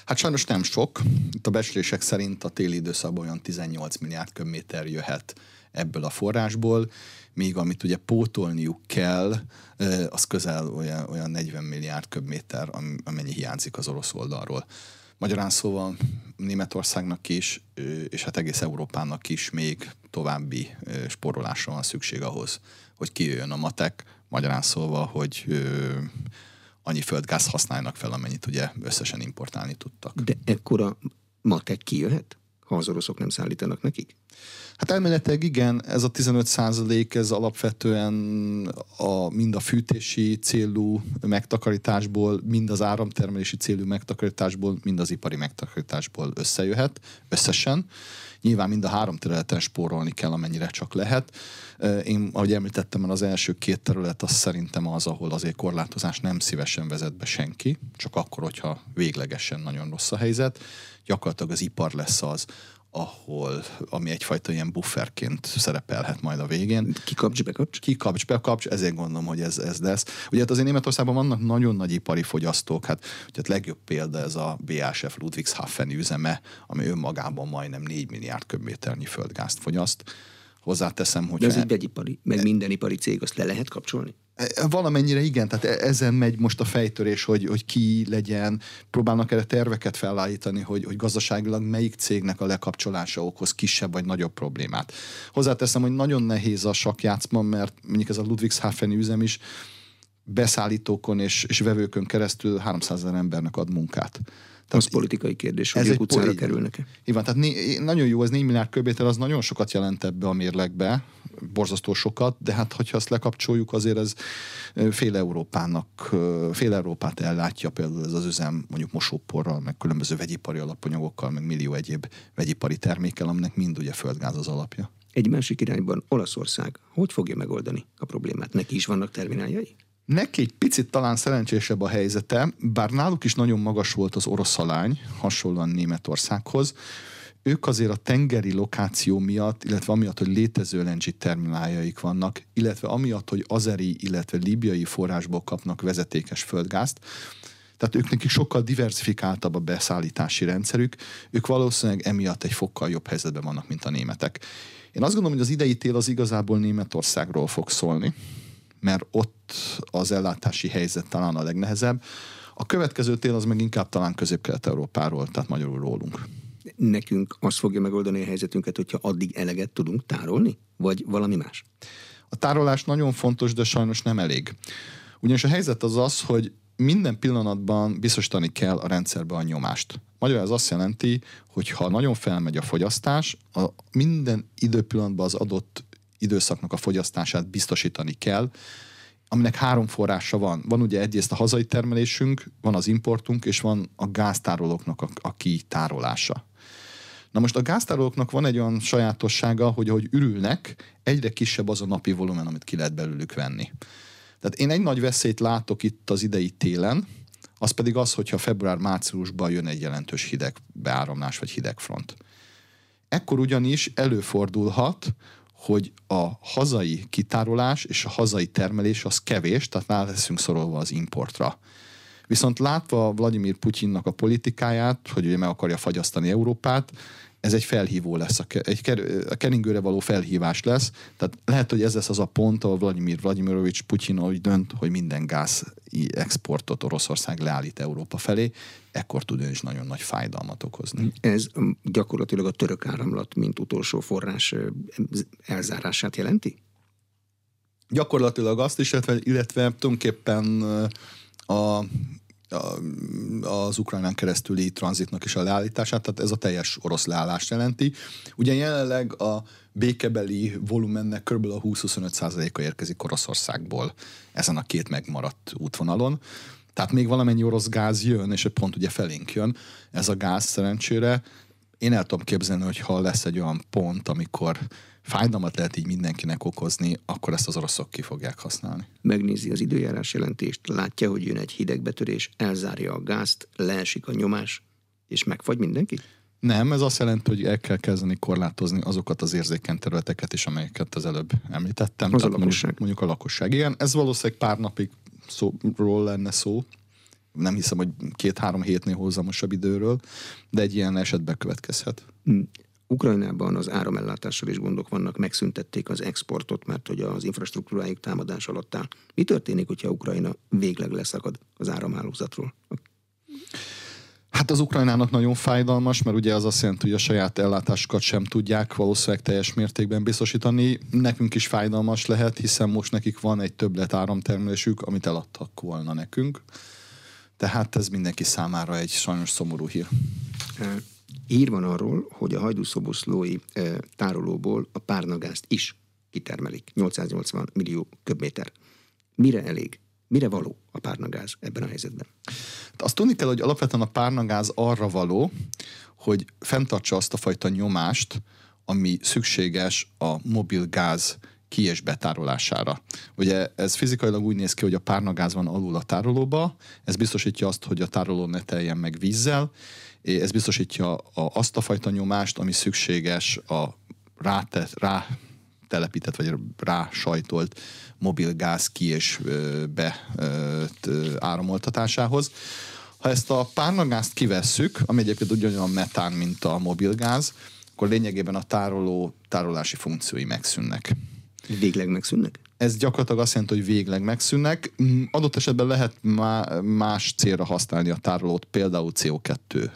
Hát sajnos nem sok. Itt a becslések szerint a téli időszakban olyan 18 milliárd köbméter jöhet ebből a forrásból, míg amit ugye pótolniuk kell, az közel olyan, olyan 40 milliárd köbméter, amennyi hiányzik az orosz oldalról. Magyarán szóval Németországnak is, és hát egész Európának is még további sporolásra van szükség ahhoz, hogy kijöjjön a matek, magyarán szóval, hogy annyi földgáz használnak fel, amennyit ugye összesen importálni tudtak. De ekkora matek kijöhet, ha az oroszok nem szállítanak nekik? Hát elméletileg igen, ez a 15 százalék, ez alapvetően a, mind a fűtési célú megtakarításból, mind az áramtermelési célú megtakarításból, mind az ipari megtakarításból összejöhet, összesen. Nyilván mind a három területen spórolni kell, amennyire csak lehet. Én, ahogy említettem, az első két terület az szerintem az, ahol azért korlátozás nem szívesen vezet be senki, csak akkor, hogyha véglegesen nagyon rossz a helyzet. Gyakorlatilag az ipar lesz az, ahol, ami egyfajta ilyen bufferként szerepelhet majd a végén. Kikapcs, bekapcs? Kikapcs, bekapcs, ezért gondolom, hogy ez, ez lesz. Ugye hát azért Németországban vannak nagyon nagy ipari fogyasztók, hát ugye hát legjobb példa ez a BASF Ludwigshafen üzeme, ami önmagában majdnem 4 milliárd köbméternyi földgázt fogyaszt. Hozzáteszem, hogy... De ez egy vegyipari, meg minden ipari cég, azt le lehet kapcsolni? E, valamennyire igen, tehát e, ezen megy most a fejtörés, hogy, hogy ki legyen, próbálnak erre terveket felállítani, hogy, hogy gazdaságilag melyik cégnek a lekapcsolása okoz kisebb vagy nagyobb problémát. Hozzáteszem, hogy nagyon nehéz a sakjátszma, mert mondjuk ez a Ludwigshafen üzem is beszállítókon és, és vevőkön keresztül 300 ezer embernek ad munkát. Tehát az politikai kérdés, hogy ők utcára kerülnek-e. Igen, tehát né, nagyon jó, ez 4 milliárd köbméter, az nagyon sokat jelent ebbe a mérlegbe, borzasztó sokat, de hát hogyha ezt lekapcsoljuk, azért ez fél Európának, fél Európát ellátja például ez az üzem mondjuk mosóporral, meg különböző vegyipari alapanyagokkal, meg millió egyéb vegyipari termékkel, aminek mind ugye földgáz az alapja. Egy másik irányban Olaszország hogy fogja megoldani a problémát? Neki is vannak termináljai? Neki egy picit talán szerencsésebb a helyzete, bár náluk is nagyon magas volt az orosz alány, hasonlóan Németországhoz. Ők azért a tengeri lokáció miatt, illetve amiatt, hogy létező LNG termináljaik vannak, illetve amiatt, hogy azeri, illetve libiai forrásból kapnak vezetékes földgázt, tehát ők nekik sokkal diversifikáltabb a beszállítási rendszerük, ők valószínűleg emiatt egy fokkal jobb helyzetben vannak, mint a németek. Én azt gondolom, hogy az idei tél az igazából Németországról fog szólni, mert ott az ellátási helyzet talán a legnehezebb. A következő tél az meg inkább talán közép-kelet-európáról, tehát magyarul rólunk. Nekünk azt fogja megoldani a helyzetünket, hogyha addig eleget tudunk tárolni? Vagy valami más? A tárolás nagyon fontos, de sajnos nem elég. Ugyanis a helyzet az az, hogy minden pillanatban biztosítani kell a rendszerbe a nyomást. Magyarul ez azt jelenti, hogy ha nagyon felmegy a fogyasztás, a minden időpillanatban az adott időszaknak a fogyasztását biztosítani kell, aminek három forrása van. Van ugye egyrészt a hazai termelésünk, van az importunk, és van a gáztárolóknak a, a kitárolása. Na most a gáztárolóknak van egy olyan sajátossága, hogy ahogy ürülnek, egyre kisebb az a napi volumen, amit ki lehet belőlük venni. Tehát én egy nagy veszélyt látok itt az idei télen, az pedig az, hogyha február-márciusban jön egy jelentős hideg beáramlás vagy hidegfront. Ekkor ugyanis előfordulhat, hogy a hazai kitárolás és a hazai termelés az kevés, tehát rá leszünk szorolva az importra. Viszont látva Vladimir Putyinnak a politikáját, hogy ugye meg akarja fagyasztani Európát, ez egy felhívó lesz, egy a keringőre való felhívás lesz. Tehát lehet, hogy ez lesz az a pont, ahol Vladimir Vladimirovics Putyin úgy dönt, hogy minden gáz exportot Oroszország leállít Európa felé, ekkor tud is nagyon nagy fájdalmat okozni. Ez gyakorlatilag a török áramlat, mint utolsó forrás elzárását jelenti? Gyakorlatilag azt is, illetve, illetve tulajdonképpen a az Ukrajnán keresztüli tranzitnak is a leállítását, tehát ez a teljes orosz leállást jelenti. Ugye jelenleg a békebeli volumennek kb. a 20-25%-a érkezik Oroszországból ezen a két megmaradt útvonalon. Tehát még valamennyi orosz gáz jön, és pont ugye felénk jön. Ez a gáz szerencsére én el tudom képzelni, hogy ha lesz egy olyan pont, amikor fájdalmat lehet így mindenkinek okozni, akkor ezt az oroszok ki fogják használni. Megnézi az időjárás jelentést, látja, hogy jön egy hidegbetörés, elzárja a gázt, leesik a nyomás, és megfagy mindenki? Nem, ez azt jelenti, hogy el kell kezdeni korlátozni azokat az érzékeny területeket is, amelyeket az előbb említettem. Az Tehát a lakosság. Mondjuk, mondjuk a lakosság. Igen, ez valószínűleg pár napig szóról lenne szó, nem hiszem, hogy két-három hétnél hozamosabb időről, de egy ilyen esetben következhet. Ukrajnában az áramellátással is gondok vannak, megszüntették az exportot, mert hogy az infrastruktúrájuk támadás alatt áll. Mi történik, hogyha Ukrajna végleg leszakad az áramhálózatról? Hát az Ukrajnának nagyon fájdalmas, mert ugye az azt jelenti, hogy a saját ellátásukat sem tudják valószínűleg teljes mértékben biztosítani. Nekünk is fájdalmas lehet, hiszen most nekik van egy többlet áramtermelésük, amit eladtak volna nekünk. Tehát ez mindenki számára egy sajnos szomorú hír. Ír van arról, hogy a hajdúszoboszlói tárolóból a párnagázt is kitermelik. 880 millió köbméter. Mire elég? Mire való a párnagáz ebben a helyzetben? Azt tudni kell, hogy alapvetően a párnagáz arra való, hogy fenntartsa azt a fajta nyomást, ami szükséges a mobil gáz ki- és betárolására. Ugye ez fizikailag úgy néz ki, hogy a párnagáz van alul a tárolóba, ez biztosítja azt, hogy a tároló ne teljen meg vízzel, ez biztosítja azt a fajta nyomást, ami szükséges a rá, rá telepített vagy rá sajtolt mobil gáz ki és be áramoltatásához. Ha ezt a párnagázt kivesszük, ami egyébként ugyanolyan metán, mint a mobilgáz, akkor lényegében a tároló tárolási funkciói megszűnnek. Végleg megszűnnek? Ez gyakorlatilag azt jelenti, hogy végleg megszűnnek. Mm, adott esetben lehet más célra használni a tárolót, például CO2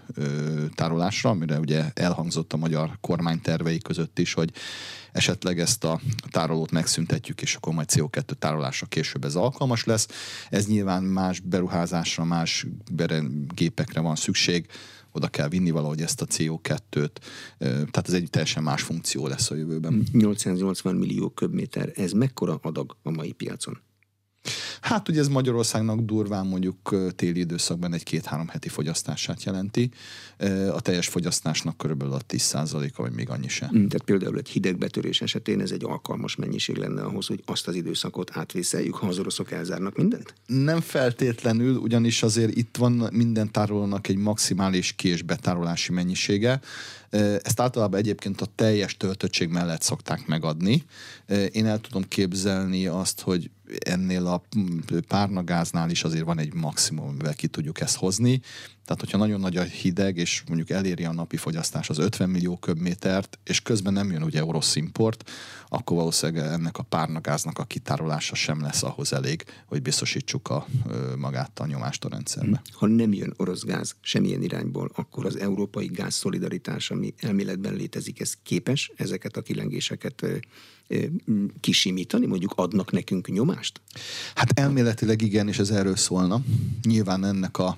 tárolásra, amire ugye elhangzott a magyar kormány tervei között is, hogy esetleg ezt a tárolót megszüntetjük, és akkor majd CO2 tárolásra később ez alkalmas lesz. Ez nyilván más beruházásra, más gépekre van szükség, oda kell vinni valahogy ezt a CO2-t, tehát ez egy teljesen más funkció lesz a jövőben. 880 millió köbméter, ez mekkora adag a mai piacon? Hát ugye ez Magyarországnak durván mondjuk téli időszakban egy két-három heti fogyasztását jelenti. A teljes fogyasztásnak körülbelül a 10%-a, vagy még annyi sem. Mm, tehát például egy hidegbetörés esetén ez egy alkalmas mennyiség lenne ahhoz, hogy azt az időszakot átvészeljük, ha az oroszok elzárnak mindent? Nem feltétlenül, ugyanis azért itt van minden tárolónak egy maximális ki- és betárolási mennyisége. Ezt általában egyébként a teljes töltöttség mellett szokták megadni. Én el tudom képzelni azt, hogy ennél a párnagáznál is azért van egy maximum, amivel ki tudjuk ezt hozni. Tehát, hogyha nagyon nagy a hideg, és mondjuk eléri a napi fogyasztás az 50 millió köbmétert, és közben nem jön ugye orosz import, akkor valószínűleg ennek a párnagáznak a kitárolása sem lesz ahhoz elég, hogy biztosítsuk a, magát a nyomást a rendszerbe. Ha nem jön orosz gáz semmilyen irányból, akkor az európai gáz szolidaritás, ami elméletben létezik, ez képes ezeket a kilengéseket kisimítani, mondjuk adnak nekünk nyomást? Hát elméletileg igen, és ez erről szólna. Nyilván ennek a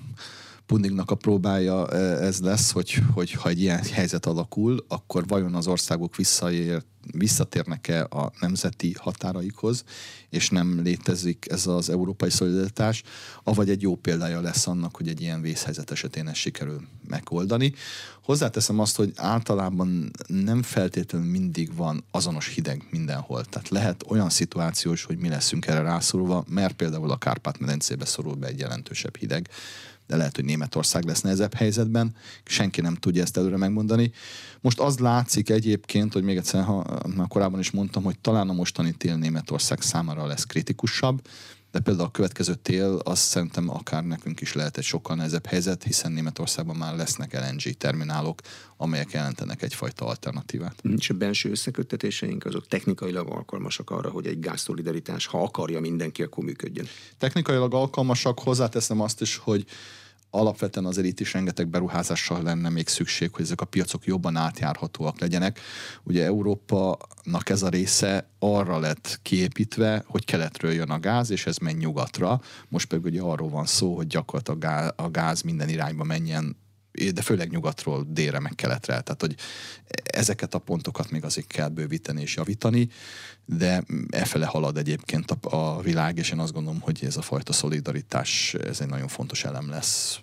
Pundingnak a próbája ez lesz, hogy, hogy ha egy ilyen helyzet alakul, akkor vajon az országok visszaér, visszatérnek-e a nemzeti határaikhoz, és nem létezik ez az európai szolidaritás, avagy egy jó példája lesz annak, hogy egy ilyen vészhelyzet esetén ezt sikerül megoldani. Hozzáteszem azt, hogy általában nem feltétlenül mindig van azonos hideg mindenhol. Tehát lehet olyan szituációs, hogy mi leszünk erre rászorulva, mert például a Kárpát-medencébe szorul be egy jelentősebb hideg, de lehet, hogy Németország lesz nehezebb helyzetben, senki nem tudja ezt előre megmondani. Most az látszik egyébként, hogy még egyszer, ha már korábban is mondtam, hogy talán a mostani tél Németország számára lesz kritikusabb, de például a következő tél az szerintem akár nekünk is lehet egy sokkal nehezebb helyzet, hiszen Németországban már lesznek LNG terminálok, amelyek jelentenek egyfajta alternatívát. És a belső összeköttetéseink azok technikailag alkalmasak arra, hogy egy gázszolidaritás, ha akarja mindenki, akkor működjön. Technikailag alkalmasak, hozzáteszem azt is, hogy alapvetően azért itt is rengeteg beruházással lenne még szükség, hogy ezek a piacok jobban átjárhatóak legyenek. Ugye Európa-nak ez a része arra lett kiépítve, hogy keletről jön a gáz, és ez megy nyugatra. Most pedig ugye arról van szó, hogy gyakorlatilag a gáz minden irányba menjen de főleg nyugatról délre meg keletre. Tehát, hogy ezeket a pontokat még azért kell bővíteni és javítani, de efele halad egyébként a, a világ, és én azt gondolom, hogy ez a fajta szolidaritás, ez egy nagyon fontos elem lesz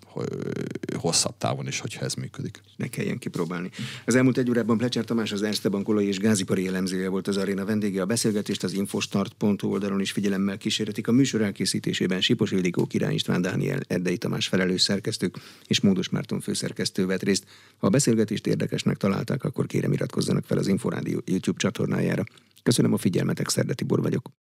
hosszabb távon is, hogyha ez működik. Ne kelljen kipróbálni. Az elmúlt egy órában Plecser Tamás, az Erste Bank olaj és gázipari elemzője volt az aréna vendége. A beszélgetést az infostart.hu oldalon is figyelemmel kísérletik. A műsor elkészítésében Sipos Ildikó, Király István Dániel, Erdei Tamás felelős szerkesztők és Módos Márton főszerkesztő vett részt. Ha a beszélgetést érdekesnek találták, akkor kérem iratkozzanak fel az Inforádió YouTube csatornájára. Köszönöm a figyelmetek, Szerde Tibor vagyok.